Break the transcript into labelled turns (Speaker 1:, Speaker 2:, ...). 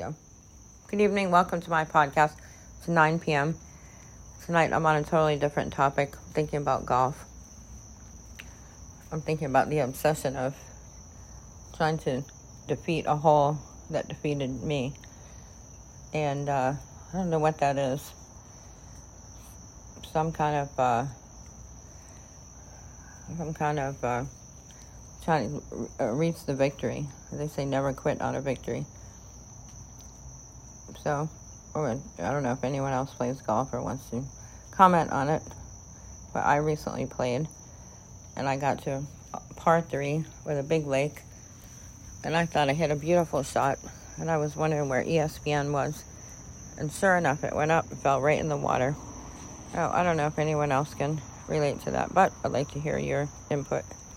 Speaker 1: Good evening. Welcome to my podcast. It's 9 p.m. Tonight I'm on a totally different topic. I'm thinking about golf. I'm thinking about the obsession of trying to defeat a hole that defeated me. And uh, I don't know what that is. Some kind of, uh, some kind of uh, trying to reach the victory. They say never quit on a victory. So, I don't know if anyone else plays golf or wants to comment on it, but I recently played and I got to par three with a big lake, and I thought I hit a beautiful shot, and I was wondering where ESPN was, and sure enough, it went up and fell right in the water. Oh, I don't know if anyone else can relate to that, but I'd like to hear your input.